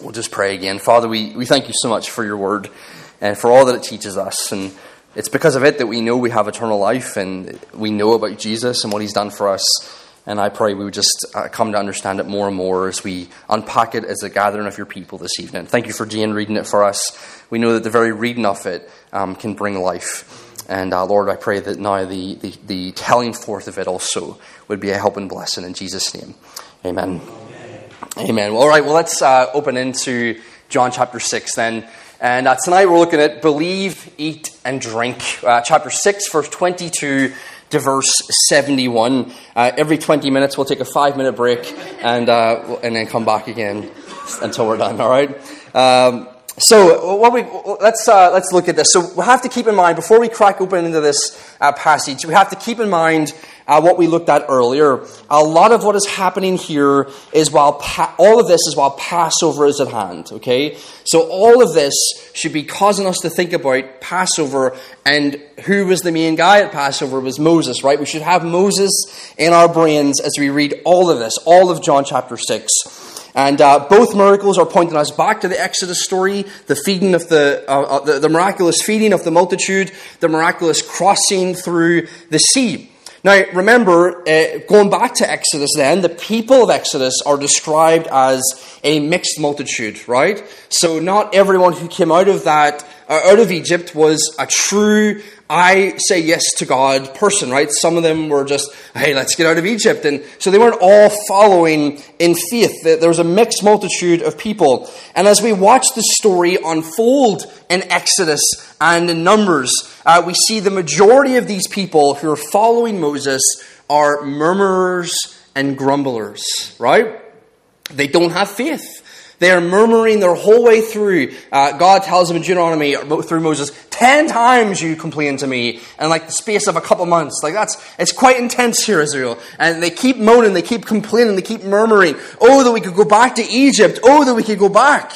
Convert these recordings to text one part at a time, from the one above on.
We'll just pray again. Father, we, we thank you so much for your word and for all that it teaches us. And it's because of it that we know we have eternal life and we know about Jesus and what he's done for us. And I pray we would just uh, come to understand it more and more as we unpack it as a gathering of your people this evening. Thank you for Jane reading it for us. We know that the very reading of it um, can bring life. And uh, Lord, I pray that now the, the, the, telling forth of it also would be a help and blessing in Jesus' name. Amen. Amen. Amen. All right, well, let's uh, open into John chapter 6 then. And uh, tonight we're looking at believe, eat, and drink. Uh, chapter 6, verse 22 to verse 71. Uh, every 20 minutes we'll take a five minute break and, uh, and then come back again until we're done, all right? Um, so what we, let's, uh, let's look at this. So we have to keep in mind, before we crack open into this uh, passage, we have to keep in mind uh, what we looked at earlier. A lot of what is happening here is while pa- all of this is while Passover is at hand. Okay, so all of this should be causing us to think about Passover and who was the main guy at Passover it was Moses. Right? We should have Moses in our brains as we read all of this, all of John chapter six. And uh, both miracles are pointing us back to the Exodus story, the feeding of the, uh, uh, the, the miraculous feeding of the multitude, the miraculous crossing through the sea. Now, remember, uh, going back to Exodus then, the people of Exodus are described as a mixed multitude, right? So not everyone who came out of that, uh, out of Egypt was a true I say yes to God person, right? Some of them were just, hey, let's get out of Egypt. And so they weren't all following in faith. There was a mixed multitude of people. And as we watch the story unfold in Exodus and in Numbers, uh, we see the majority of these people who are following Moses are murmurers and grumblers, right? They don't have faith. They are murmuring their whole way through. Uh, God tells them in Deuteronomy through Moses, ten times you complain to me in like the space of a couple months. Like that's, it's quite intense here, Israel. And they keep moaning, they keep complaining, they keep murmuring. Oh, that we could go back to Egypt. Oh, that we could go back.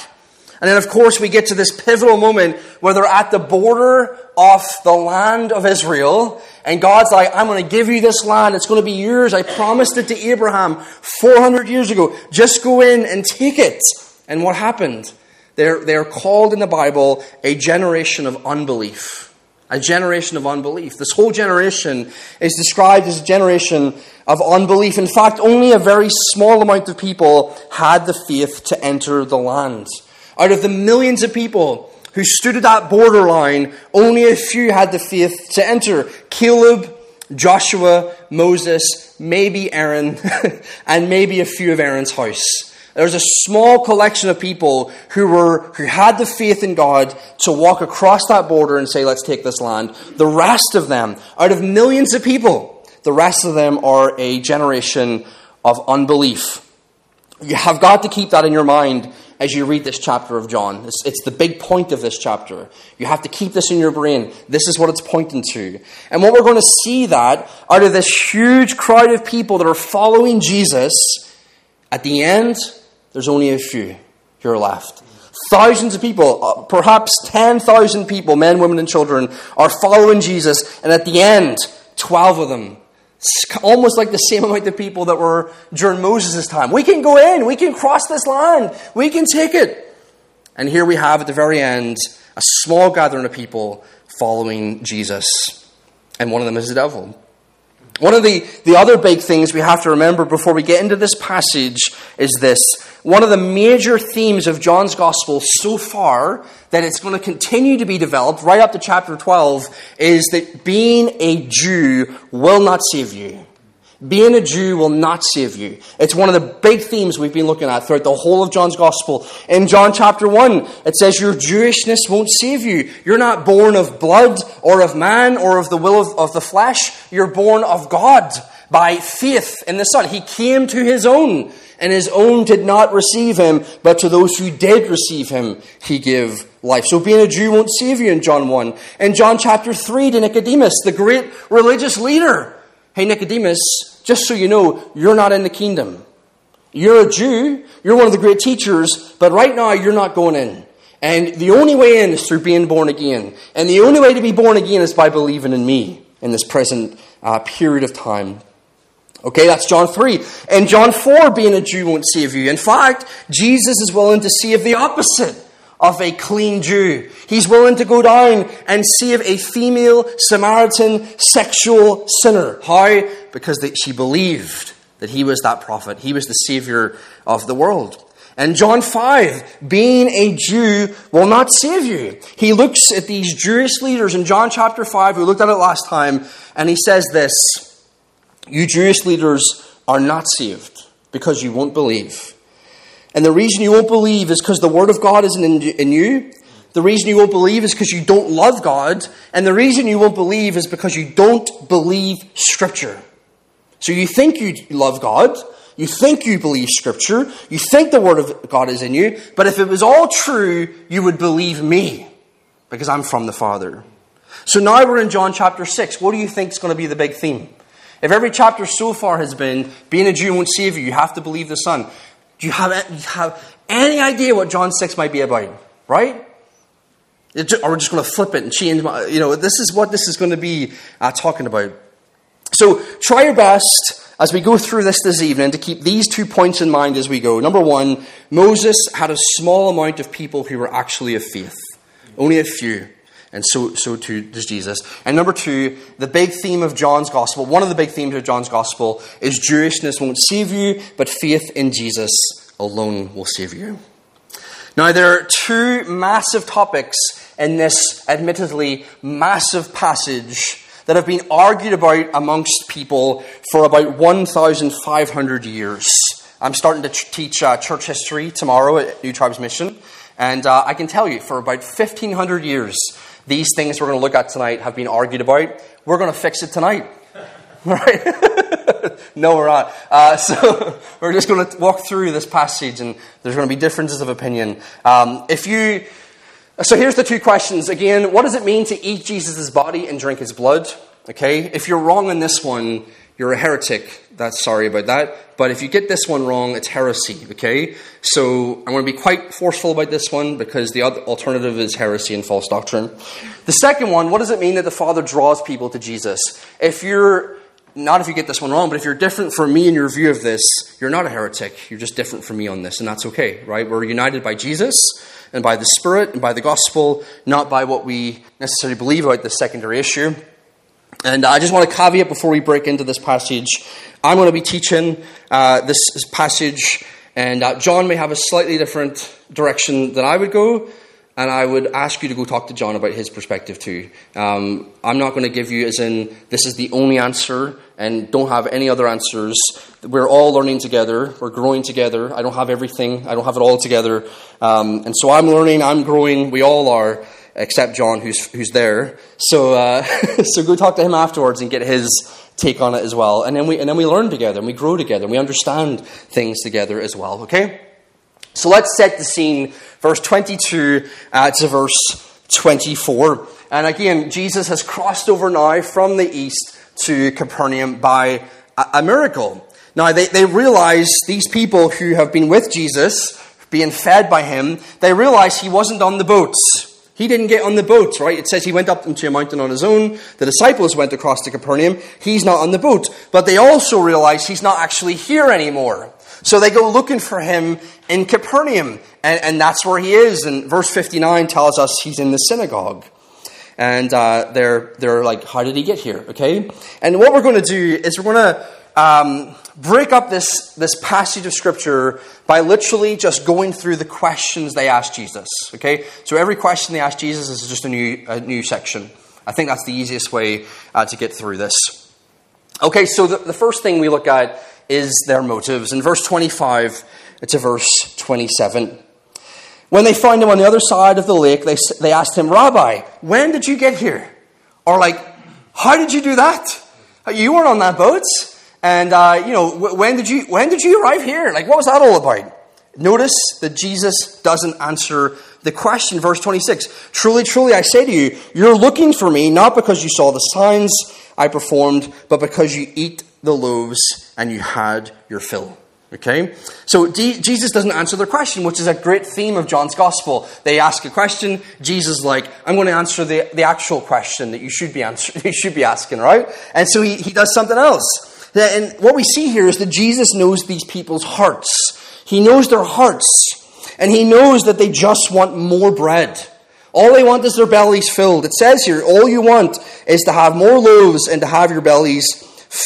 And then, of course, we get to this pivotal moment where they're at the border of the land of Israel. And God's like, I'm going to give you this land. It's going to be yours. I promised it to Abraham 400 years ago. Just go in and take it. And what happened? They're, they're called in the Bible a generation of unbelief. A generation of unbelief. This whole generation is described as a generation of unbelief. In fact, only a very small amount of people had the faith to enter the land. Out of the millions of people who stood at that borderline, only a few had the faith to enter. Caleb, Joshua, Moses, maybe Aaron, and maybe a few of Aaron's house. There was a small collection of people who were who had the faith in God to walk across that border and say, "Let's take this land." The rest of them, out of millions of people, the rest of them are a generation of unbelief. You have got to keep that in your mind as you read this chapter of John. It's, it's, the big point of this chapter. You have to keep this in your brain. This is what it's pointing to. And what we're going to see that out of this huge crowd of people that are following Jesus, at the end, there's only a few who are left. Thousands of people, uh, perhaps 10,000 people, men, women, and children, are following Jesus, and at the end, 12 of them. almost like the same amount of people that were during Moses' time. We can go in, we can cross this land, we can take it. And here we have at the very end a small gathering of people following Jesus. And one of them is the devil. One of the, the other big things we have to remember before we get into this passage is this. One of the major themes of John's gospel so far, that it's going to continue to be developed right up to chapter 12, is that being a Jew will not save you. Being a Jew will not save you. It's one of the big themes we've been looking at throughout the whole of John's Gospel. In John chapter 1, it says your Jewishness won't save you. You're not born of blood or of man or of the will of, of the flesh. You're born of God by faith in the Son. He came to his own, and his own did not receive him, but to those who did receive him, he gave life. So being a Jew won't save you in John 1. In John chapter 3 to Nicodemus, the great religious leader, Hey, Nicodemus, just so you know, you're not in the kingdom. You're a Jew, you're one of the great teachers, but right now you're not going in. And the only way in is through being born again. And the only way to be born again is by believing in me in this present uh, period of time. Okay, that's John 3. And John 4, being a Jew won't save you. In fact, Jesus is willing to save the opposite of a clean Jew. He's willing to go down and save a female Samaritan sexual sinner. How? Because she believed that he was that prophet. He was the savior of the world. And John 5, being a Jew will not save you. He looks at these Jewish leaders in John chapter 5, we looked at it last time, and he says this You Jewish leaders are not saved because you won't believe. And the reason you won't believe is because the Word of God isn't in, you. The reason you won't believe is because you don't love God. And the reason you won't believe is because you don't believe Scripture. So you think you love God. You think you believe Scripture. You think the Word of God is in you. But if it was all true, you would believe me because I'm from the Father. So now we're in John chapter 6. What do you think is going to be the big theme? If every chapter so far has been being a Jew won't save you, you have to believe the Son. Do you have, you have any idea what John 6 might be about? Right? Or we're just going to flip it and change. My, you know, this is what this is going to be uh, talking about. So try your best as we go through this this evening to keep these two points in mind as we go. Number one, Moses had a small amount of people who were actually of faith, only a few. And so, so too does Jesus. And number two, the big theme of John's gospel, one of the big themes of John's gospel is Jewishness won't save you, but faith in Jesus alone will save you. Now, there are two massive topics in this admittedly massive passage that have been argued about amongst people for about 1,500 years. I'm starting to teach uh, church history tomorrow at New Tribes Mission, and uh, I can tell you for about 1,500 years, these things we're going to look at tonight have been argued about. We're going to fix it tonight. Right? no, we're not. Uh, so we're just going to walk through this passage, and there's going to be differences of opinion. Um, if you, so here's the two questions again. What does it mean to eat Jesus' body and drink his blood? Okay, if you're wrong on this one, you're a heretic. That's sorry about that. But if you get this one wrong, it's heresy. Okay? So I'm going to be quite forceful about this one because the alternative is heresy and false doctrine. The second one, what does it mean that the Father draws people to Jesus? If you're not if you get this one wrong, but if you're different from me in your view of this, you're not a heretic. You're just different from me on this, and that's okay, right? We're united by Jesus and by the Spirit and by the gospel, not by what we necessarily believe about this secondary issue. And I just want to caveat before we break into this passage. I'm going to be teaching uh, this passage, and uh, John may have a slightly different direction than I would go, and I would ask you to go talk to John about his perspective too. Um, I'm not going to give you, as in, this is the only answer, and don't have any other answers. We're all learning together, we're growing together. I don't have everything, I don't have it all together. Um, and so I'm learning, I'm growing, we all are except John, who's who's there. So uh, so go talk to him afterwards and get his take on it as well. And then we and then we learn together and we grow together and we understand things together as well. Okay. So let's set the scene. Verse twenty-two uh, to verse twenty-four. And again, Jesus has crossed over now from the east to Capernaum by a, a miracle. Now they, they realize these people who have been with Jesus, being fed by him, they realize he wasn't on the boats. He didn't get on the boat, right? It says he went up into a mountain on his own. The disciples went across to Capernaum. He's not on the boat. But they also realize he's not actually here anymore. So they go looking for him in Capernaum. And, and that's where he is. And verse 59 tells us he's in the synagogue. And uh, they're, they're like, how did he get here? Okay? And what we're going to do is we're going to um, break up this, this passage of Scripture by literally just going through the questions they asked Jesus. Okay? So every question they asked Jesus is just a new, a new section. I think that's the easiest way uh, to get through this. Okay, so the, the first thing we look at is their motives. In verse 25 to verse 27. When they found him on the other side of the lake, they, they asked him, Rabbi, when did you get here? Or, like, how did you do that? You weren't on that boat. And uh, you know, when did you when did you arrive here? Like, what was that all about? Notice that Jesus doesn't answer the question. Verse 26 Truly, truly, I say to you, you're looking for me not because you saw the signs I performed, but because you eat the loaves and you had your fill. Okay? So D- Jesus doesn't answer their question, which is a great theme of John's gospel. They ask a question, Jesus like, I'm going to answer the, the actual question that you should be answer- you should be asking, right? And so he, he does something else. And what we see here is that Jesus knows these people's hearts. He knows their hearts, and he knows that they just want more bread. All they want is their bellies filled. It says here, all you want is to have more loaves and to have your bellies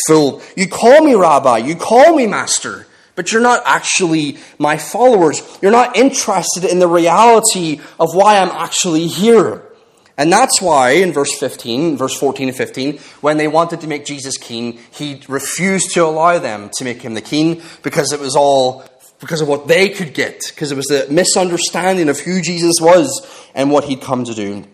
filled. You call me rabbi, you call me master, but you're not actually my followers. You're not interested in the reality of why I'm actually here. And that's why in verse 15, verse 14 and 15, when they wanted to make Jesus king, he refused to allow them to make him the king because it was all because of what they could get, because it was the misunderstanding of who Jesus was and what he'd come to do.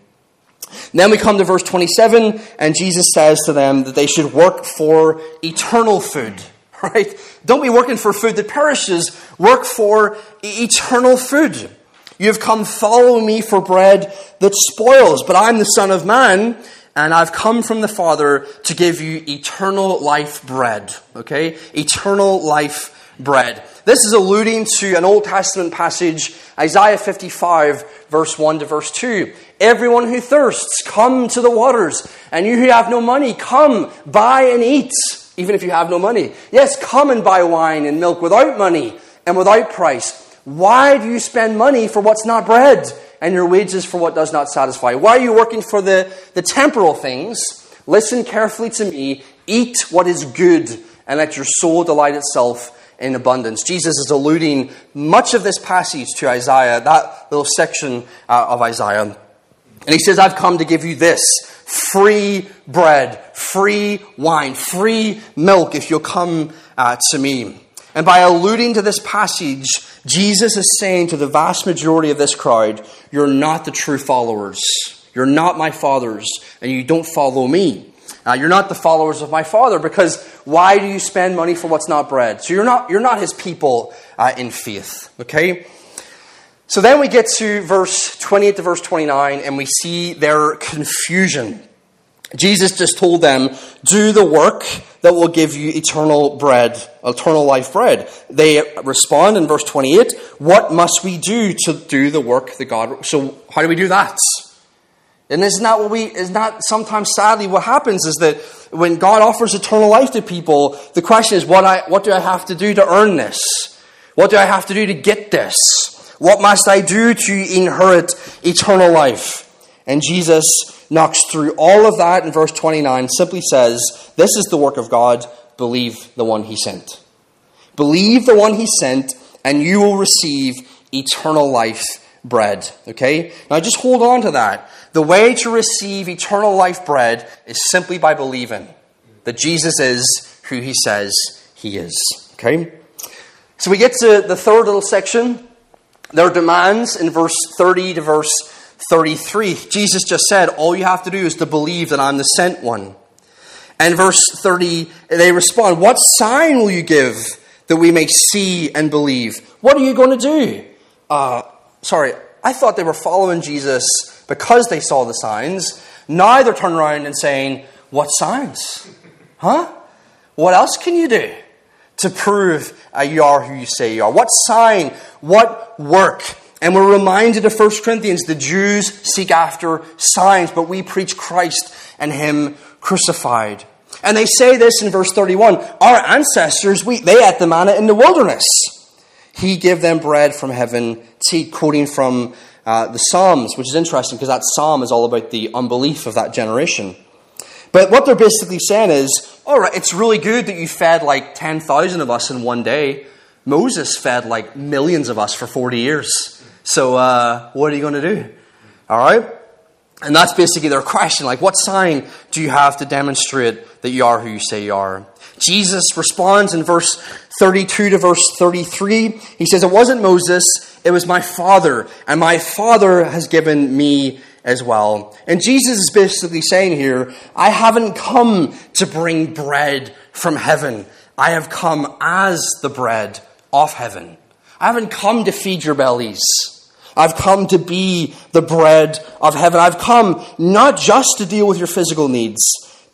Then we come to verse 27, and Jesus says to them that they should work for eternal food. Right? Don't be working for food that perishes, work for eternal food. You have come follow me for bread that spoils, but I'm the Son of Man, and I've come from the Father to give you eternal life bread. Okay? Eternal life bread. This is alluding to an Old Testament passage, Isaiah 55, verse 1 to verse 2. Everyone who thirsts, come to the waters, and you who have no money, come, buy and eat, even if you have no money. Yes, come and buy wine and milk without money and without price. Why do you spend money for what's not bread, and your wages for what does not satisfy? Why are you working for the, the temporal things? Listen carefully to me, eat what is good, and let your soul delight itself in abundance. Jesus is alluding much of this passage to Isaiah, that little section uh, of Isaiah. And he says, I've come to give you this free bread, free wine, free milk if you'll come uh, to me. And by alluding to this passage, Jesus is saying to the vast majority of this crowd, You're not the true followers. You're not my fathers, and you don't follow me. Uh, you're not the followers of my father because why do you spend money for what's not bread? So you're not, you're not his people uh, in faith. Okay? So then we get to verse 28 to verse 29 and we see their confusion. Jesus just told them, do the work that will give you eternal bread, eternal life bread. They respond in verse 28, what must we do to do the work that God, so how do we do that? And isn't that what we, is not sometimes sadly what happens is that when God offers eternal life to people, the question is, what, I, what do I have to do to earn this? What do I have to do to get this? What must I do to inherit eternal life? And Jesus knocks through all of that in verse 29, simply says, This is the work of God, believe the one he sent. Believe the one he sent, and you will receive eternal life bread. Okay? Now just hold on to that. The way to receive eternal life bread is simply by believing that Jesus is who he says he is. Okay? So we get to the third little section. There are demands in verse 30 to verse 33. Jesus just said, All you have to do is to believe that I'm the sent one. And verse 30, they respond, What sign will you give that we may see and believe? What are you going to do? Uh, sorry, I thought they were following Jesus because they saw the signs. Now they're turning around and saying, What signs? Huh? What else can you do to prove uh, you are who you say you are? What sign? What work? And we're reminded of 1 Corinthians the Jews seek after signs, but we preach Christ and Him crucified. And they say this in verse 31 Our ancestors, we, they ate the manna in the wilderness. He gave them bread from heaven. See, quoting from uh, the Psalms, which is interesting because that psalm is all about the unbelief of that generation. But what they're basically saying is, all right, it's really good that you fed like 10,000 of us in one day. Moses fed like millions of us for 40 years. So, uh, what are you going to do? All right? And that's basically their question. Like, what sign do you have to demonstrate that you are who you say you are? Jesus responds in verse 32 to verse 33. He says, It wasn't Moses, it was my Father, and my Father has given me as well. And Jesus is basically saying here, I haven't come to bring bread from heaven. I have come as the bread of heaven. I haven't come to feed your bellies. I've come to be the bread of heaven. I've come not just to deal with your physical needs,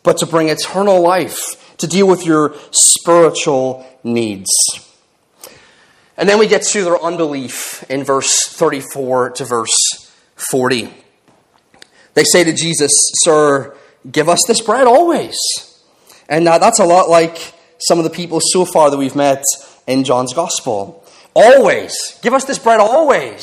but to bring eternal life to deal with your spiritual needs. And then we get to their unbelief in verse 34 to verse 40. They say to Jesus, Sir, give us this bread always. And uh, that's a lot like some of the people so far that we've met in John's Gospel. Always. Give us this bread always.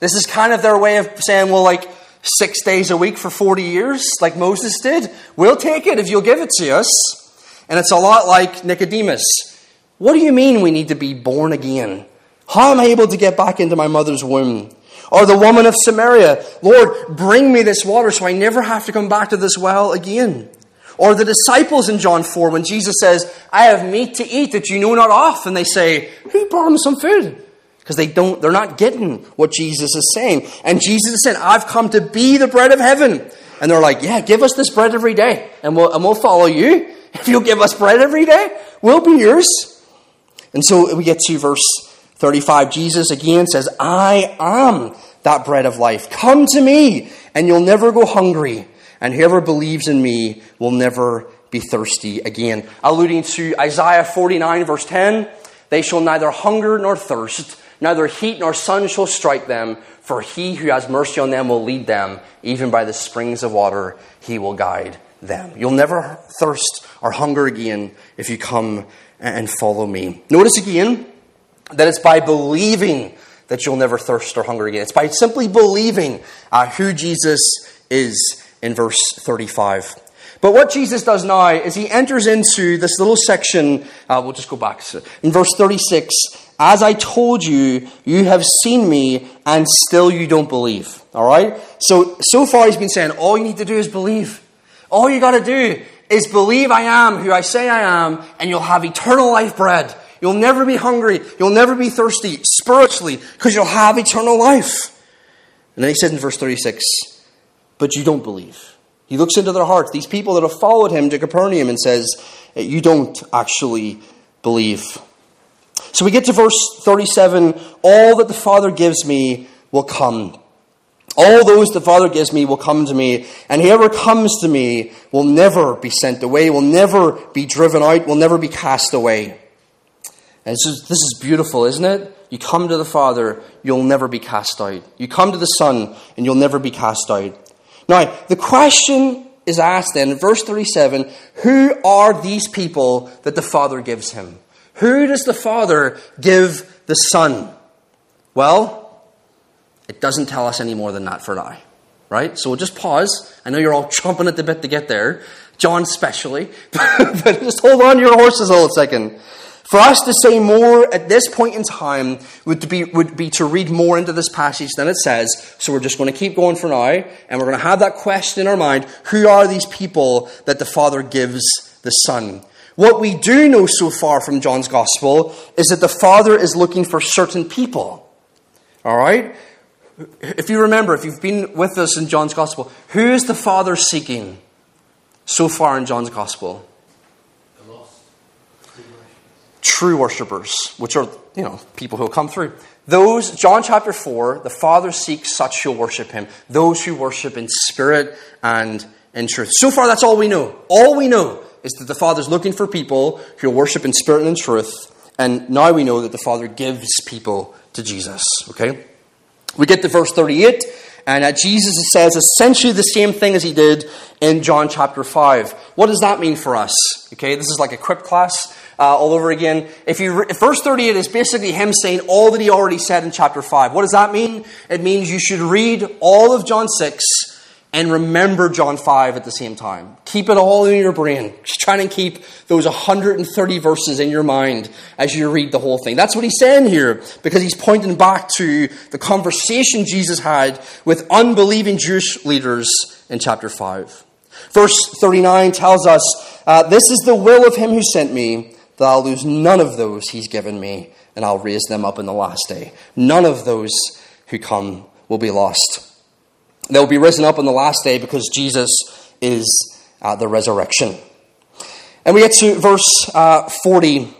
This is kind of their way of saying, well, like six days a week for 40 years, like Moses did. We'll take it if you'll give it to us. And it's a lot like Nicodemus. What do you mean we need to be born again? How am I able to get back into my mother's womb? Or the woman of Samaria, Lord, bring me this water so I never have to come back to this well again. Or the disciples in John 4 when Jesus says, I have meat to eat that you know not of. And they say, Who brought him some food? Because they don't, they're not getting what Jesus is saying. And Jesus saying, I've come to be the bread of heaven. And they're like, Yeah, give us this bread every day, and we'll, and we'll follow you. If you'll give us bread every day, we'll be yours. And so we get to verse 35. Jesus again says, I am that bread of life. Come to me, and you'll never go hungry. And whoever believes in me will never be thirsty again. Alluding to Isaiah 49, verse 10 They shall neither hunger nor thirst, neither heat nor sun shall strike them, for he who has mercy on them will lead them, even by the springs of water he will guide them. You'll never thirst or hunger again if you come and follow me. Notice again that it's by believing that you'll never thirst or hunger again. It's by simply believing uh, who Jesus is in verse 35. But what Jesus does now is he enters into this little section. Uh, we'll just go back. In verse 36, as I told you, you have seen me, and still you don't believe. All right? So, so far he's been saying, all you need to do is believe. All you got to do is believe I am who I say I am, and you'll have eternal life bread. You'll never be hungry. You'll never be thirsty spiritually because you'll have eternal life. And then he says in verse 36, but you don't believe. He looks into their hearts, these people that have followed him to Capernaum, and says, You don't actually believe. So we get to verse 37 All that the Father gives me will come. All those the Father gives me will come to me, and whoever comes to me will never be sent away, will never be driven out, will never be cast away. And this is, this is beautiful, isn't it? You come to the Father, you'll never be cast out. You come to the Son, and you'll never be cast out. Now, the question is asked then in verse 37 who are these people that the Father gives him? Who does the Father give the Son? Well, it doesn't tell us any more than that for now. Right? So we'll just pause. I know you're all chomping at the bit to get there. John, especially. but just hold on to your horses a little second. For us to say more at this point in time would be, would be to read more into this passage than it says. So we're just going to keep going for now, and we're going to have that question in our mind who are these people that the Father gives the Son? What we do know so far from John's Gospel is that the Father is looking for certain people. All right? If you remember, if you've been with us in John's Gospel, who is the Father seeking so far in John's Gospel? true worshippers, which are, you know, people who will come through. Those, John chapter 4, the Father seeks such who worship him, those who worship in spirit and in truth. So far, that's all we know. All we know is that the Father's looking for people who worship in spirit and in truth, and now we know that the Father gives people to Jesus. Okay? We get to verse 38, and uh, Jesus says essentially the same thing as he did in John chapter 5. What does that mean for us? Okay, this is like a quick class uh, all over again. If you re- verse 38 is basically him saying all that he already said in chapter 5. What does that mean? It means you should read all of John 6 and remember John 5 at the same time. Keep it all in your brain. Just try and keep those 130 verses in your mind as you read the whole thing. That's what he's saying here because he's pointing back to the conversation Jesus had with unbelieving Jewish leaders in chapter 5. Verse 39 tells us, uh, This is the will of him who sent me that I'll lose none of those he's given me, and I'll raise them up in the last day. None of those who come will be lost. They'll be risen up on the last day because Jesus is uh, the resurrection. And we get to verse uh, 40.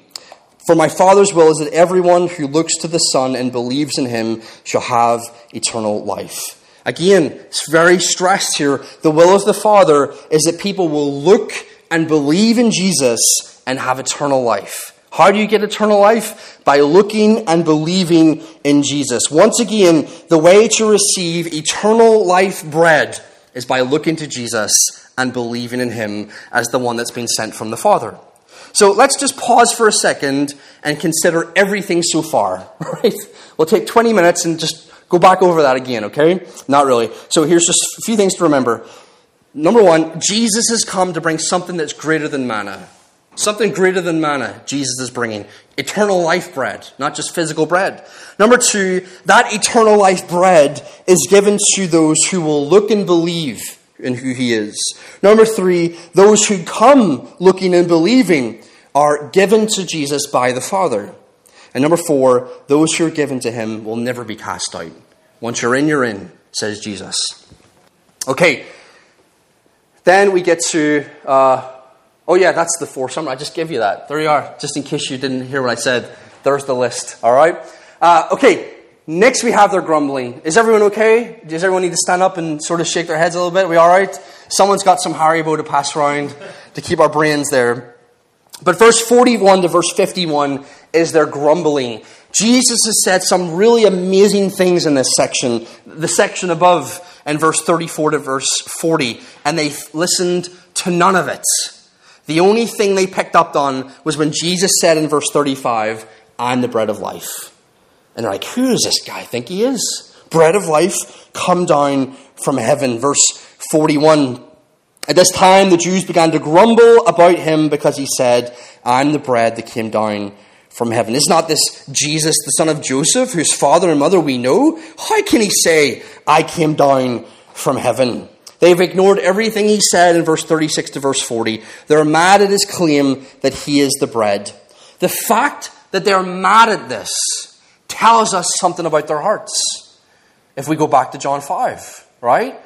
For my Father's will is that everyone who looks to the Son and believes in him shall have eternal life. Again, it's very stressed here. The will of the Father is that people will look and believe in Jesus and have eternal life. How do you get eternal life? By looking and believing in Jesus. Once again, the way to receive eternal life bread is by looking to Jesus and believing in Him as the one that's been sent from the Father. So let's just pause for a second and consider everything so far, right? We'll take 20 minutes and just go back over that again, okay? Not really. So here's just a few things to remember. Number one, Jesus has come to bring something that's greater than manna. Something greater than manna, Jesus is bringing. Eternal life bread, not just physical bread. Number two, that eternal life bread is given to those who will look and believe in who he is. Number three, those who come looking and believing are given to Jesus by the Father. And number four, those who are given to him will never be cast out. Once you're in, you're in, says Jesus. Okay, then we get to. Uh, Oh, yeah, that's the four summary. I just gave you that. There you are, just in case you didn't hear what I said. There's the list, all right? Uh, okay, next we have their grumbling. Is everyone okay? Does everyone need to stand up and sort of shake their heads a little bit? Are we all right? Someone's got some Haribo to pass around to keep our brains there. But verse 41 to verse 51 is their grumbling. Jesus has said some really amazing things in this section, the section above, and verse 34 to verse 40, and they listened to none of it. The only thing they picked up on was when Jesus said in verse 35, I'm the bread of life. And they're like, who does this guy think he is? Bread of life, come down from heaven. Verse 41. At this time, the Jews began to grumble about him because he said, I'm the bread that came down from heaven. Is not this Jesus, the son of Joseph, whose father and mother we know? How can he say, I came down from heaven? They've ignored everything he said in verse 36 to verse 40. They're mad at his claim that he is the bread. The fact that they're mad at this tells us something about their hearts. If we go back to John 5, right?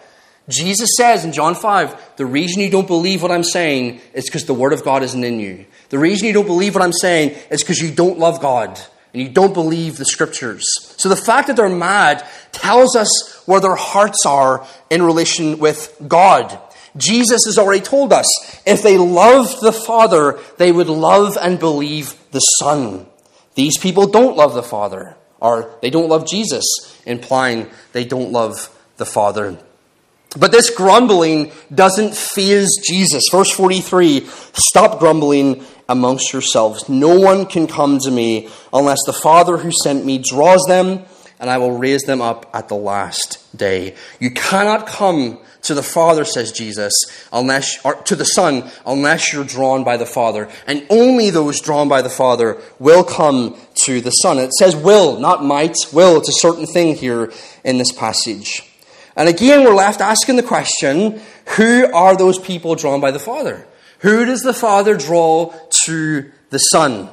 Jesus says in John 5, the reason you don't believe what I'm saying is because the Word of God isn't in you. The reason you don't believe what I'm saying is because you don't love God and you don't believe the Scriptures. So the fact that they're mad tells us where their hearts are in relation with God. Jesus has already told us if they loved the Father, they would love and believe the Son. These people don't love the Father, or they don't love Jesus, implying they don't love the Father. But this grumbling doesn't faze Jesus. Verse 43 Stop grumbling amongst yourselves. No one can come to me unless the Father who sent me draws them and I will raise them up at the last day. You cannot come to the Father, says Jesus, unless, to the Son, unless you're drawn by the Father. And only those drawn by the Father will come to the Son. It says will, not might. Will, it's a certain thing here in this passage. And again, we're left asking the question who are those people drawn by the Father? Who does the Father draw to the Son?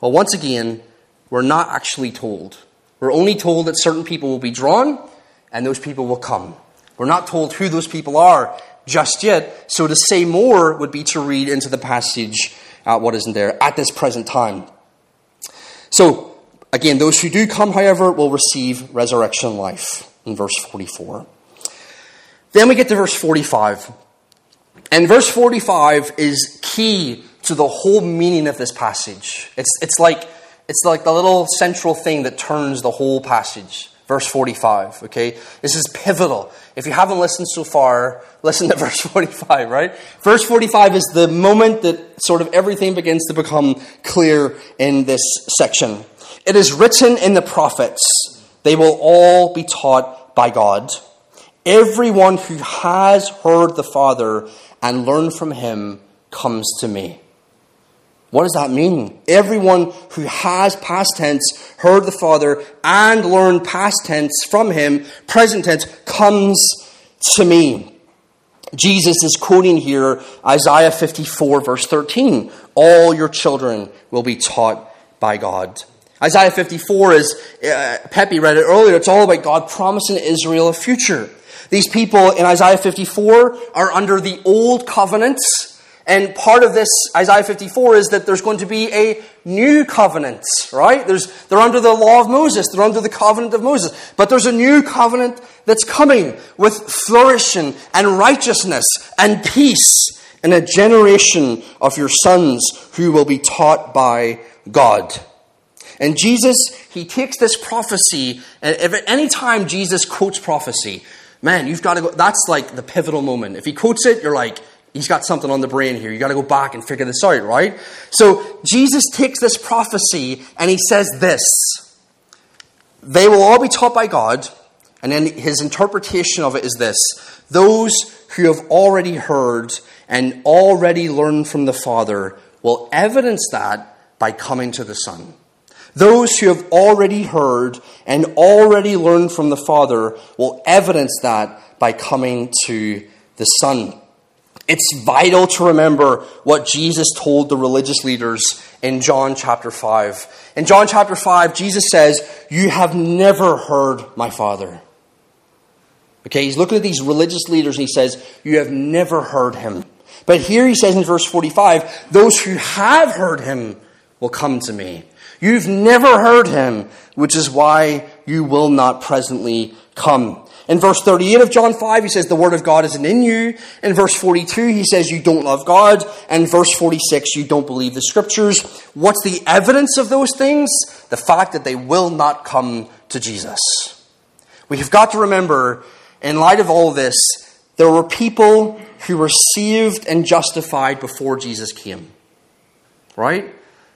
Well, once again, we're not actually told. We're only told that certain people will be drawn and those people will come. We're not told who those people are just yet, so to say more would be to read into the passage uh, what isn't there at this present time. So, again, those who do come, however, will receive resurrection life in verse 44. Then we get to verse 45. And verse 45 is key to the whole meaning of this passage. It's, it's like it's like the little central thing that turns the whole passage. Verse 45, okay? This is pivotal. If you haven't listened so far, listen to verse 45, right? Verse 45 is the moment that sort of everything begins to become clear in this section. It is written in the prophets, they will all be taught by God. Everyone who has heard the Father and learned from him comes to me. What does that mean? Everyone who has past tense heard the Father and learned past tense from him, present tense, comes to me. Jesus is quoting here Isaiah 54, verse 13. All your children will be taught by God. Isaiah 54 is, uh, Pepe read it earlier, it's all about God promising Israel a future. These people in Isaiah 54 are under the old covenants and part of this, Isaiah 54, is that there's going to be a new covenant, right? There's, they're under the law of Moses, they're under the covenant of Moses. But there's a new covenant that's coming with flourishing and righteousness and peace and a generation of your sons who will be taught by God. And Jesus, he takes this prophecy, and at any time Jesus quotes prophecy, man, you've got to go, that's like the pivotal moment. If he quotes it, you're like, he's got something on the brain here. You got to go back and figure this out, right? So Jesus takes this prophecy and he says this They will all be taught by God. And then his interpretation of it is this Those who have already heard and already learned from the Father will evidence that by coming to the Son. Those who have already heard and already learned from the Father will evidence that by coming to the Son. It's vital to remember what Jesus told the religious leaders in John chapter 5. In John chapter 5, Jesus says, You have never heard my Father. Okay, he's looking at these religious leaders and he says, You have never heard him. But here he says in verse 45, Those who have heard him will come to me. You've never heard him, which is why you will not presently come. In verse 38 of John 5, he says, The word of God isn't in you. In verse 42, he says, You don't love God. And verse 46, you don't believe the scriptures. What's the evidence of those things? The fact that they will not come to Jesus. We have got to remember, in light of all this, there were people who were saved and justified before Jesus came. Right?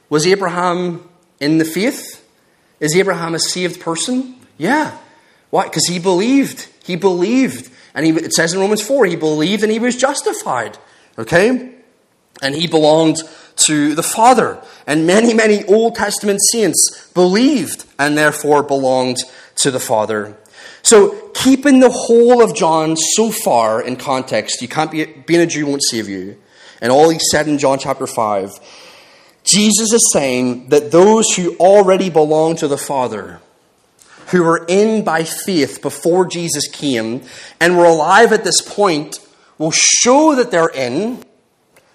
Was Abraham in the faith? Is Abraham a saved person? Yeah. Why? Because he believed. He believed. And he, it says in Romans 4, he believed and he was justified. Okay? And he belonged to the Father. And many, many Old Testament saints believed and therefore belonged to the Father. So, keeping the whole of John so far in context, you can't be, being a Jew won't save you. And all he said in John chapter 5, Jesus is saying that those who already belong to the Father, who were in by faith before Jesus came and were alive at this point, will show that they're in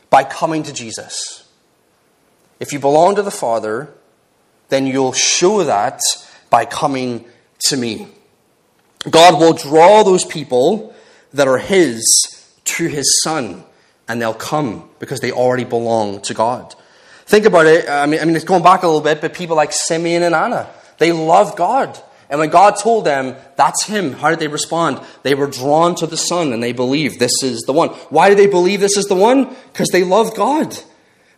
by coming to Jesus. If you belong to the Father, then you'll show that by coming to me. God will draw those people that are His to His Son, and they'll come because they already belong to God. Think about it. I mean, I mean, it's going back a little bit, but people like Simeon and Anna, they loved God. And when God told them, that's him, how did they respond? They were drawn to the Son and they believed this is the one. Why did they believe this is the one? Because they loved God.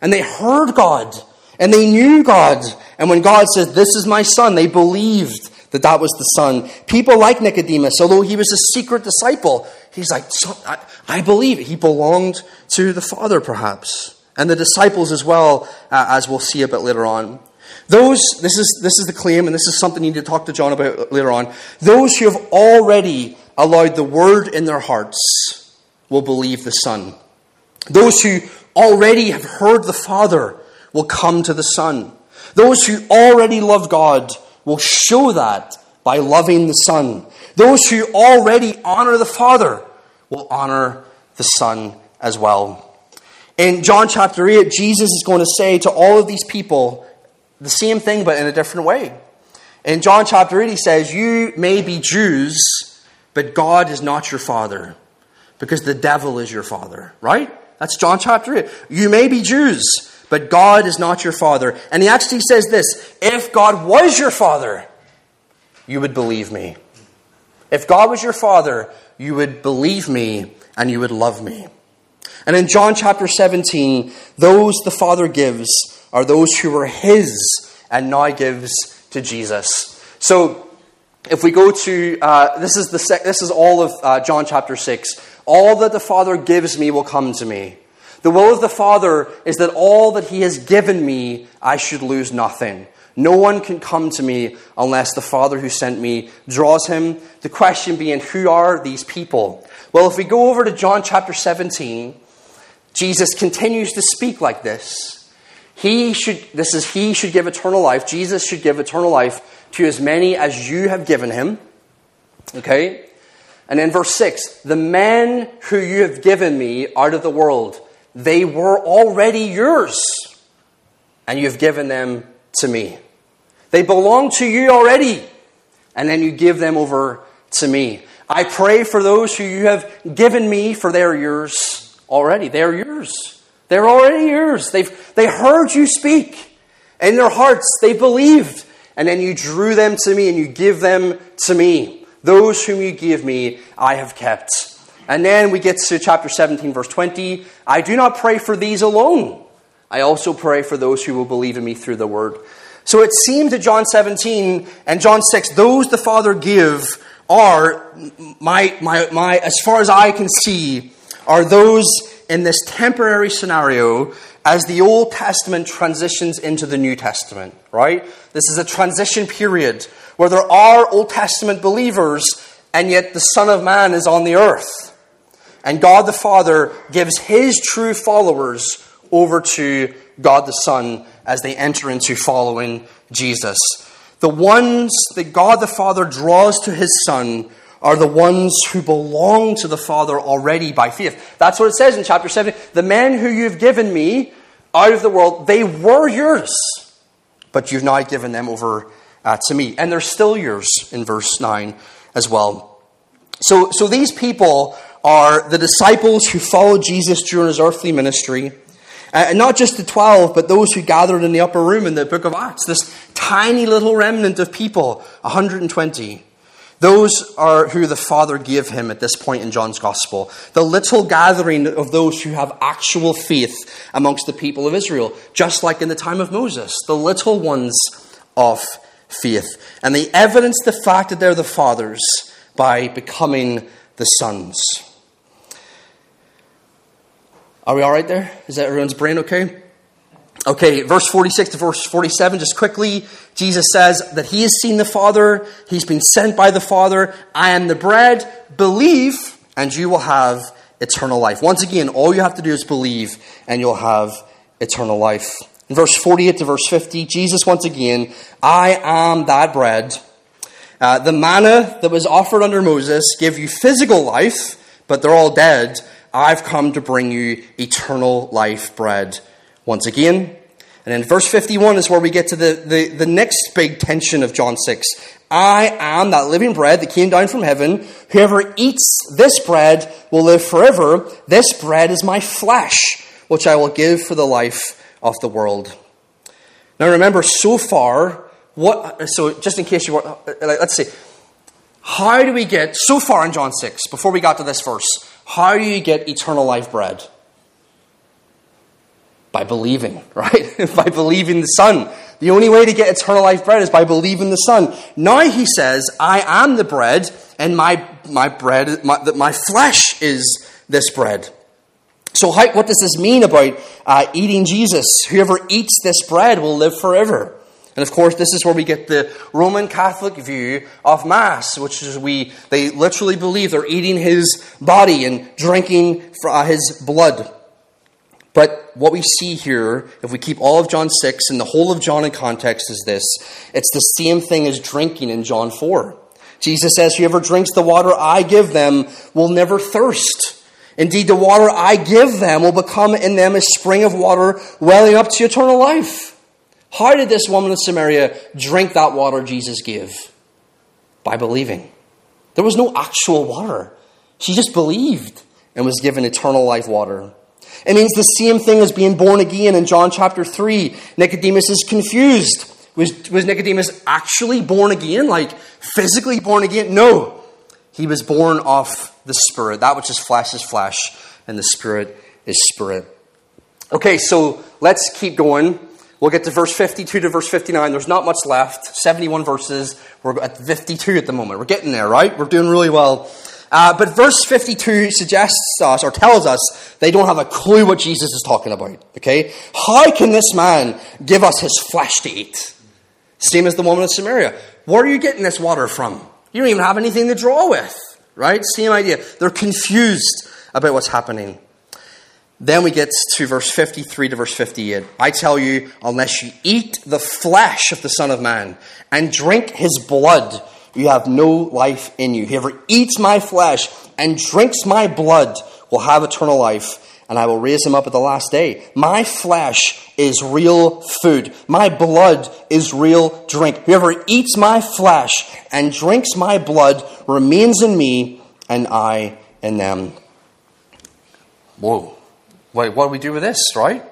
And they heard God. And they knew God. And when God said, This is my Son, they believed that that was the Son. People like Nicodemus, although he was a secret disciple, he's like, I, I believe He belonged to the Father, perhaps. And the disciples as well, uh, as we'll see a bit later on. Those, this is, this is the claim, and this is something you need to talk to John about later on. Those who have already allowed the word in their hearts will believe the Son. Those who already have heard the Father will come to the Son. Those who already love God will show that by loving the Son. Those who already honor the Father will honor the Son as well. In John chapter 8, Jesus is going to say to all of these people the same thing, but in a different way. In John chapter 8, he says, You may be Jews, but God is not your father, because the devil is your father, right? That's John chapter 8. You may be Jews, but God is not your father. And he actually says this if God was your father, you would believe me. If God was your father, you would believe me and you would love me. And in John chapter 17, those the Father gives are those who were his and now gives to Jesus. So if we go to uh, this is the sec- this is all of uh, John chapter 6. All that the Father gives me will come to me. The will of the Father is that all that He has given me, I should lose nothing. No one can come to me unless the Father who sent me draws him. The question being, who are these people? Well, if we go over to John chapter 17, Jesus continues to speak like this. He should, this is He should give eternal life. Jesus should give eternal life to as many as you have given Him. Okay? And in verse 6, the men who you have given me out of the world, they were already yours, and you have given them to me. They belong to you already, and then you give them over to me. I pray for those who you have given me, for they are yours already. They are yours. They're already yours. They've they heard you speak. In their hearts, they believed. And then you drew them to me and you give them to me. Those whom you give me, I have kept. And then we get to chapter 17, verse 20. I do not pray for these alone. I also pray for those who will believe in me through the word. So it seems that John 17 and John 6, those the Father give are, my, my, my, as far as I can see, are those in this temporary scenario as the Old Testament transitions into the New Testament, right? This is a transition period where there are Old Testament believers and yet the Son of Man is on the earth. And God the Father gives his true followers over to God the Son as they enter into following Jesus. The ones that God the Father draws to his Son are the ones who belong to the Father already by faith. That's what it says in chapter 7. The men who you've given me out of the world, they were yours, but you've now given them over uh, to me. And they're still yours in verse 9 as well. So, so these people are the disciples who followed Jesus during his earthly ministry. Uh, and not just the 12, but those who gathered in the upper room in the book of Acts. This tiny little remnant of people, 120. Those are who the Father gave him at this point in John's Gospel. The little gathering of those who have actual faith amongst the people of Israel, just like in the time of Moses. The little ones of faith. And they evidence the fact that they're the fathers by becoming the sons. Are we all right there? Is that everyone's brain okay? Okay, verse 46 to verse 47, just quickly, Jesus says that he has seen the Father, he's been sent by the Father. I am the bread. Believe, and you will have eternal life. Once again, all you have to do is believe, and you'll have eternal life. In verse 48 to verse 50, Jesus once again, I am that bread. Uh, the manna that was offered under Moses gave you physical life, but they're all dead. I've come to bring you eternal life bread once again. And in verse 51 is where we get to the, the, the next big tension of John 6. I am that living bread that came down from heaven. Whoever eats this bread will live forever. This bread is my flesh, which I will give for the life of the world. Now remember, so far, what, so just in case you were, uh, let's see, how do we get, so far in John 6, before we got to this verse, how do you get eternal life bread? By believing, right? by believing the Son. The only way to get eternal life bread is by believing the Son. Now he says, I am the bread, and my, my bread, my, my flesh is this bread. So, how, what does this mean about uh, eating Jesus? Whoever eats this bread will live forever. And of course, this is where we get the Roman Catholic view of Mass, which is we, they literally believe they're eating his body and drinking uh, his blood. But what we see here, if we keep all of John 6 and the whole of John in context, is this it's the same thing as drinking in John 4. Jesus says, Whoever drinks the water I give them will never thirst. Indeed, the water I give them will become in them a spring of water welling up to eternal life. How did this woman of Samaria drink that water Jesus gave? By believing. There was no actual water. She just believed and was given eternal life water. It means the same thing as being born again in John chapter 3. Nicodemus is confused. Was, was Nicodemus actually born again? Like physically born again? No. He was born of the Spirit. That which is flesh is flesh, and the Spirit is Spirit. Okay, so let's keep going. We'll get to verse 52 to verse 59. There's not much left. 71 verses. We're at 52 at the moment. We're getting there, right? We're doing really well. Uh, but verse 52 suggests us or tells us they don't have a clue what Jesus is talking about. Okay? How can this man give us his flesh to eat? Same as the woman of Samaria. Where are you getting this water from? You don't even have anything to draw with. Right? Same idea. They're confused about what's happening. Then we get to verse 53 to verse 58. I tell you, unless you eat the flesh of the Son of Man and drink his blood, you have no life in you. Whoever eats my flesh and drinks my blood will have eternal life, and I will raise him up at the last day. My flesh is real food. My blood is real drink. Whoever eats my flesh and drinks my blood remains in me, and I in them. Whoa. Wait, what do we do with this, right?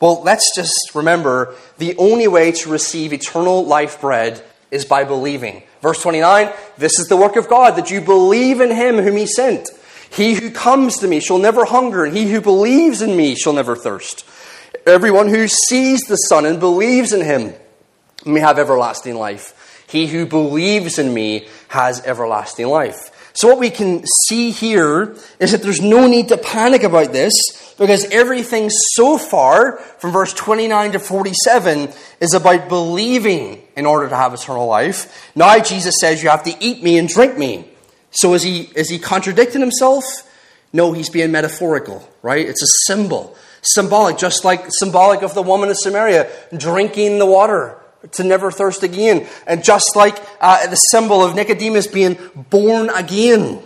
Well, let's just remember the only way to receive eternal life bread is by believing. Verse 29 This is the work of God, that you believe in him whom he sent. He who comes to me shall never hunger, and he who believes in me shall never thirst. Everyone who sees the Son and believes in him may have everlasting life. He who believes in me has everlasting life. So, what we can see here is that there's no need to panic about this because everything so far, from verse 29 to 47, is about believing in order to have eternal life. Now, Jesus says you have to eat me and drink me. So, is he, is he contradicting himself? No, he's being metaphorical, right? It's a symbol. Symbolic, just like symbolic of the woman of Samaria drinking the water to never thirst again. And just like uh, the symbol of Nicodemus being born again.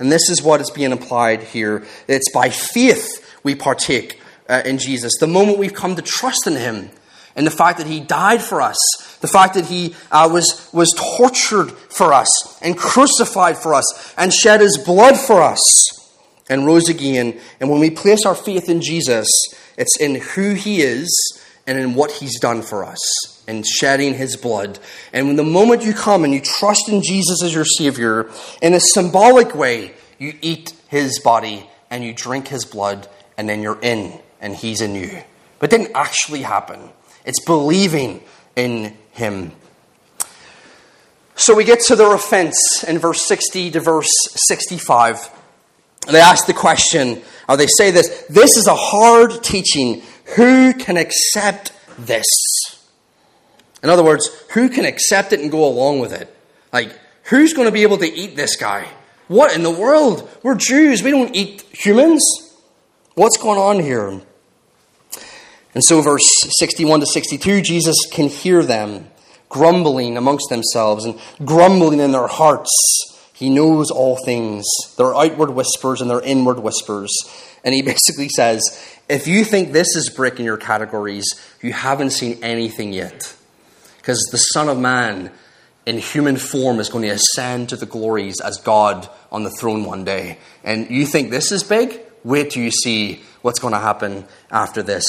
And this is what is being applied here. It's by faith we partake uh, in Jesus. The moment we've come to trust in Him, and the fact that He died for us, the fact that He uh, was, was tortured for us, and crucified for us, and shed His blood for us, and rose again. And when we place our faith in Jesus, it's in who He is and in what He's done for us and shedding his blood. And when the moment you come and you trust in Jesus as your Savior, in a symbolic way, you eat his body and you drink his blood, and then you're in and he's in you. But it didn't actually happen. It's believing in him. So we get to their offense in verse 60 to verse 65. They ask the question, or they say this this is a hard teaching. Who can accept this? In other words, who can accept it and go along with it? Like, who's going to be able to eat this guy? What in the world? We're Jews. We don't eat humans. What's going on here? And so, verse 61 to 62, Jesus can hear them grumbling amongst themselves and grumbling in their hearts. He knows all things, their outward whispers and their inward whispers. And he basically says, If you think this is brick in your categories, you haven't seen anything yet. Because the Son of Man in human form is going to ascend to the glories as God on the throne one day. And you think this is big? Wait till you see what's going to happen after this.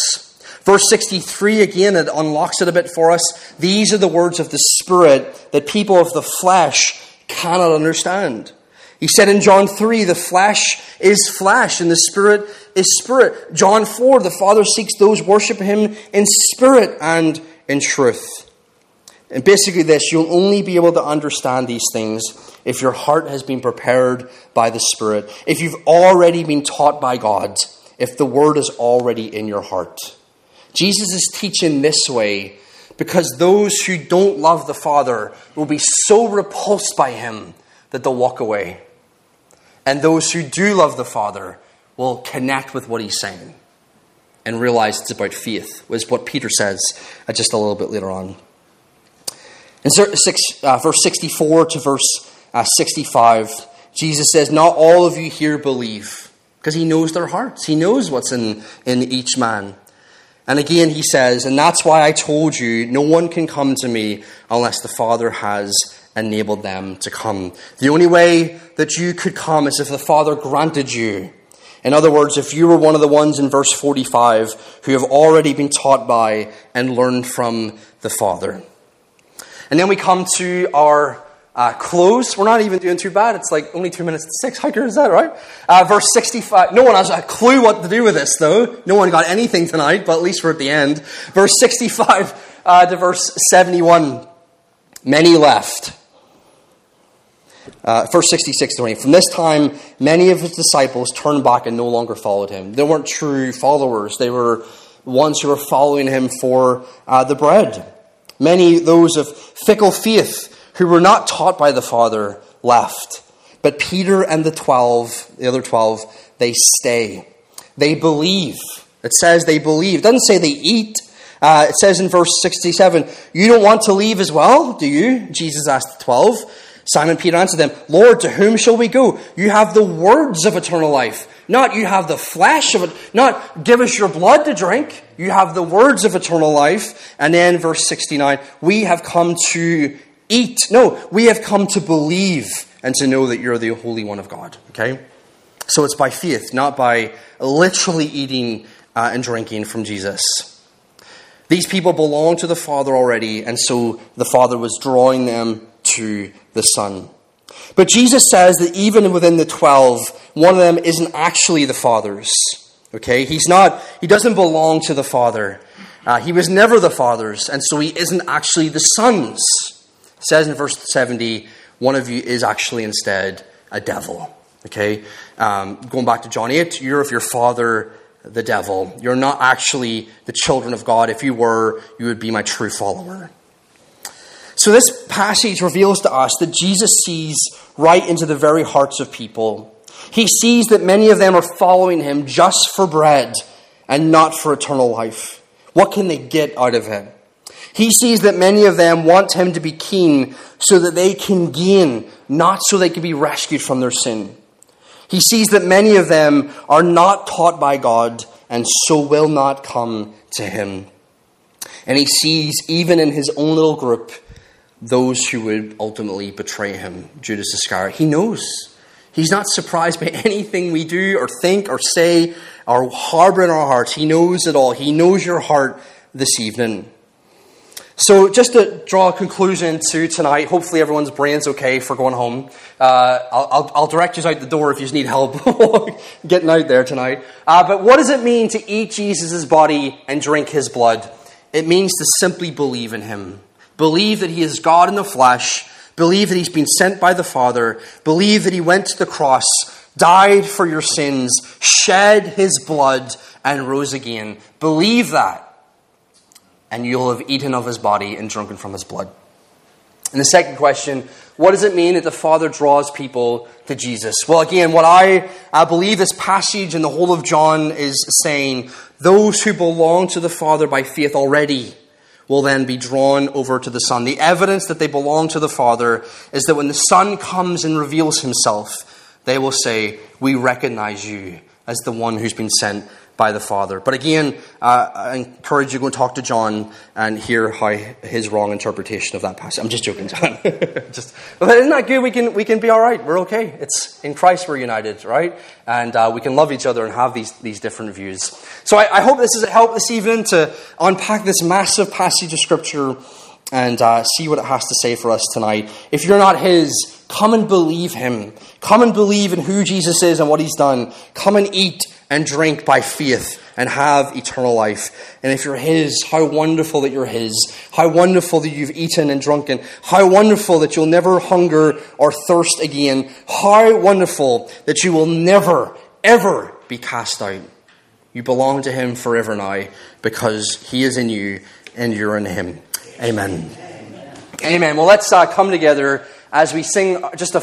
Verse 63 again, it unlocks it a bit for us. These are the words of the Spirit that people of the flesh cannot understand. He said in John 3, the flesh is flesh and the spirit is spirit. John 4, the Father seeks those worship him in spirit and in truth. And basically, this you'll only be able to understand these things if your heart has been prepared by the Spirit, if you've already been taught by God, if the Word is already in your heart. Jesus is teaching this way because those who don't love the Father will be so repulsed by Him that they'll walk away. And those who do love the Father will connect with what He's saying and realize it's about faith, was what Peter says uh, just a little bit later on. In uh, verse 64 to verse uh, 65, Jesus says, Not all of you here believe, because he knows their hearts. He knows what's in, in each man. And again, he says, And that's why I told you, no one can come to me unless the Father has enabled them to come. The only way that you could come is if the Father granted you. In other words, if you were one of the ones in verse 45 who have already been taught by and learned from the Father. And then we come to our uh, close. We're not even doing too bad. It's like only two minutes to six. How good is that, right? Uh, verse 65. No one has a clue what to do with this, though. No one got anything tonight, but at least we're at the end. Verse 65 uh, to verse 71. Many left. Uh, verse 66 20. From this time, many of his disciples turned back and no longer followed him. They weren't true followers, they were ones who were following him for uh, the bread. Many, those of fickle faith, who were not taught by the Father, left. But Peter and the twelve, the other twelve, they stay. They believe. It says they believe. It doesn't say they eat. Uh, it says in verse 67, You don't want to leave as well, do you? Jesus asked the twelve. Simon Peter answered them, Lord, to whom shall we go? You have the words of eternal life. Not you have the flesh of it, not give us your blood to drink. You have the words of eternal life. And then verse 69, we have come to eat. No, we have come to believe and to know that you're the Holy One of God. Okay? So it's by faith, not by literally eating uh, and drinking from Jesus. These people belong to the Father already, and so the Father was drawing them to the Son. But Jesus says that even within the 12, one of them isn't actually the Father's. Okay? He's not, he doesn't belong to the Father. Uh, he was never the Father's, and so he isn't actually the Son's. It says in verse 70, one of you is actually instead a devil. Okay? Um, going back to John 8, you're of your father, the devil. You're not actually the children of God. If you were, you would be my true follower. So, this passage reveals to us that Jesus sees right into the very hearts of people. He sees that many of them are following him just for bread and not for eternal life. What can they get out of him? He sees that many of them want him to be king so that they can gain, not so they can be rescued from their sin. He sees that many of them are not taught by God and so will not come to him. And he sees, even in his own little group, those who would ultimately betray him, Judas Iscariot. He knows. He's not surprised by anything we do or think or say or harbor in our hearts. He knows it all. He knows your heart this evening. So, just to draw a conclusion to tonight, hopefully everyone's brain's okay for going home. Uh, I'll, I'll, I'll, direct you out the door if you need help getting out there tonight. Uh, but what does it mean to eat Jesus' body and drink his blood? It means to simply believe in him. Believe that he is God in the flesh. Believe that he's been sent by the Father. Believe that he went to the cross, died for your sins, shed his blood, and rose again. Believe that and you'll have eaten of his body and drunken from his blood. And the second question what does it mean that the Father draws people to Jesus? Well, again, what I, I believe this passage and the whole of John is saying those who belong to the Father by faith already will then be drawn over to the Son. The evidence that they belong to the Father is that when the Son comes and reveals himself, they will say, We recognize you as the one who's been sent by the Father. But again, uh, I encourage you to go and talk to John and hear how his wrong interpretation of that passage. I'm just joking, John. just, isn't that good? We can, we can be all right. We're okay. It's in Christ we're united, right? And uh, we can love each other and have these, these different views. So I, I hope this is a help this evening to unpack this massive passage of Scripture and uh, see what it has to say for us tonight. If you're not His, come and believe Him. Come and believe in who Jesus is and what He's done. Come and eat and drink by faith and have eternal life. And if you're His, how wonderful that you're His. How wonderful that you've eaten and drunken. How wonderful that you'll never hunger or thirst again. How wonderful that you will never, ever be cast out. You belong to Him forever now because He is in you and you're in Him. Amen. Amen. Well, let's uh, come together as we sing just a